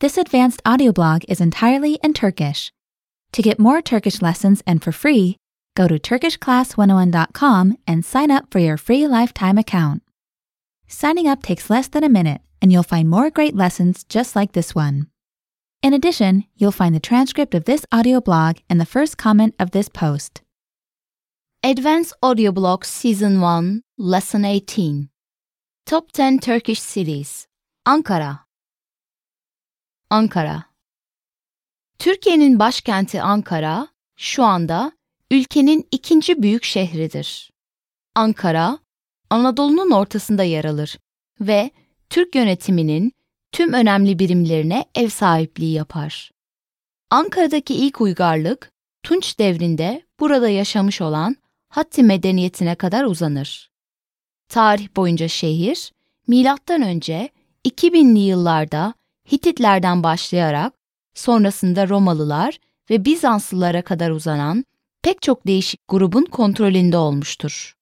This advanced audio blog is entirely in Turkish. To get more Turkish lessons and for free, go to TurkishClass101.com and sign up for your free lifetime account. Signing up takes less than a minute, and you'll find more great lessons just like this one. In addition, you'll find the transcript of this audio blog and the first comment of this post. Advanced Audio Blog Season 1, Lesson 18 Top 10 Turkish Cities Ankara Ankara Türkiye'nin başkenti Ankara, şu anda ülkenin ikinci büyük şehridir. Ankara, Anadolu'nun ortasında yer alır ve Türk yönetiminin tüm önemli birimlerine ev sahipliği yapar. Ankara'daki ilk uygarlık, Tunç devrinde burada yaşamış olan Hatti medeniyetine kadar uzanır. Tarih boyunca şehir, milattan önce 2000'li yıllarda Hititlerden başlayarak sonrasında Romalılar ve Bizanslılara kadar uzanan pek çok değişik grubun kontrolünde olmuştur.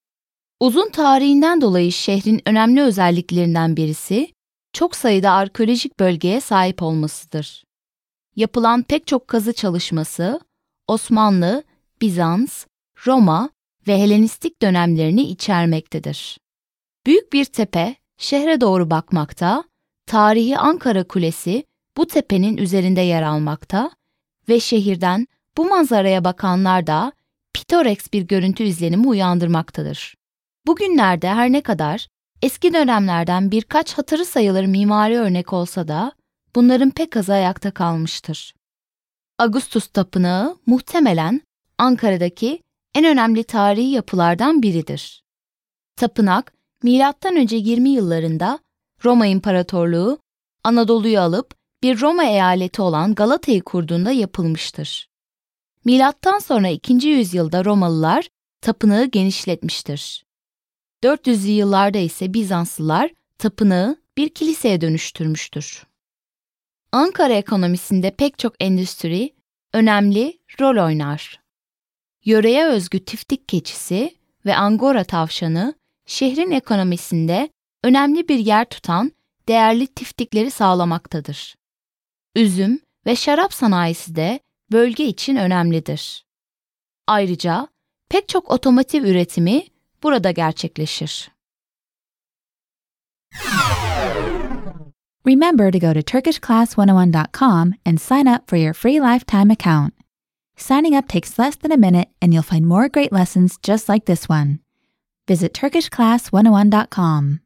Uzun tarihinden dolayı şehrin önemli özelliklerinden birisi çok sayıda arkeolojik bölgeye sahip olmasıdır. Yapılan pek çok kazı çalışması Osmanlı, Bizans, Roma ve Helenistik dönemlerini içermektedir. Büyük bir tepe şehre doğru bakmakta, tarihi Ankara Kulesi bu tepenin üzerinde yer almakta ve şehirden bu manzaraya bakanlar da pitoreks bir görüntü izlenimi uyandırmaktadır. Bugünlerde her ne kadar eski dönemlerden birkaç hatırı sayılır mimari örnek olsa da bunların pek azı ayakta kalmıştır. Augustus Tapınağı muhtemelen Ankara'daki en önemli tarihi yapılardan biridir. Tapınak, önce 20 yıllarında Roma İmparatorluğu Anadolu'yu alıp bir Roma eyaleti olan Galata'yı kurduğunda yapılmıştır. Milattan sonra 2. yüzyılda Romalılar tapınağı genişletmiştir. 400'lü yıllarda ise Bizanslılar tapınağı bir kiliseye dönüştürmüştür. Ankara ekonomisinde pek çok endüstri önemli rol oynar. Yöreye özgü tiftik keçisi ve angora tavşanı şehrin ekonomisinde önemli bir yer tutan değerli tiftikleri sağlamaktadır. Üzüm ve şarap sanayisi de bölge için önemlidir. Ayrıca pek çok otomotiv üretimi burada gerçekleşir. Remember to go to TurkishClass101.com and sign up for your free lifetime account. Signing up takes less than a minute and you'll find more great lessons just like this one. Visit TurkishClass101.com.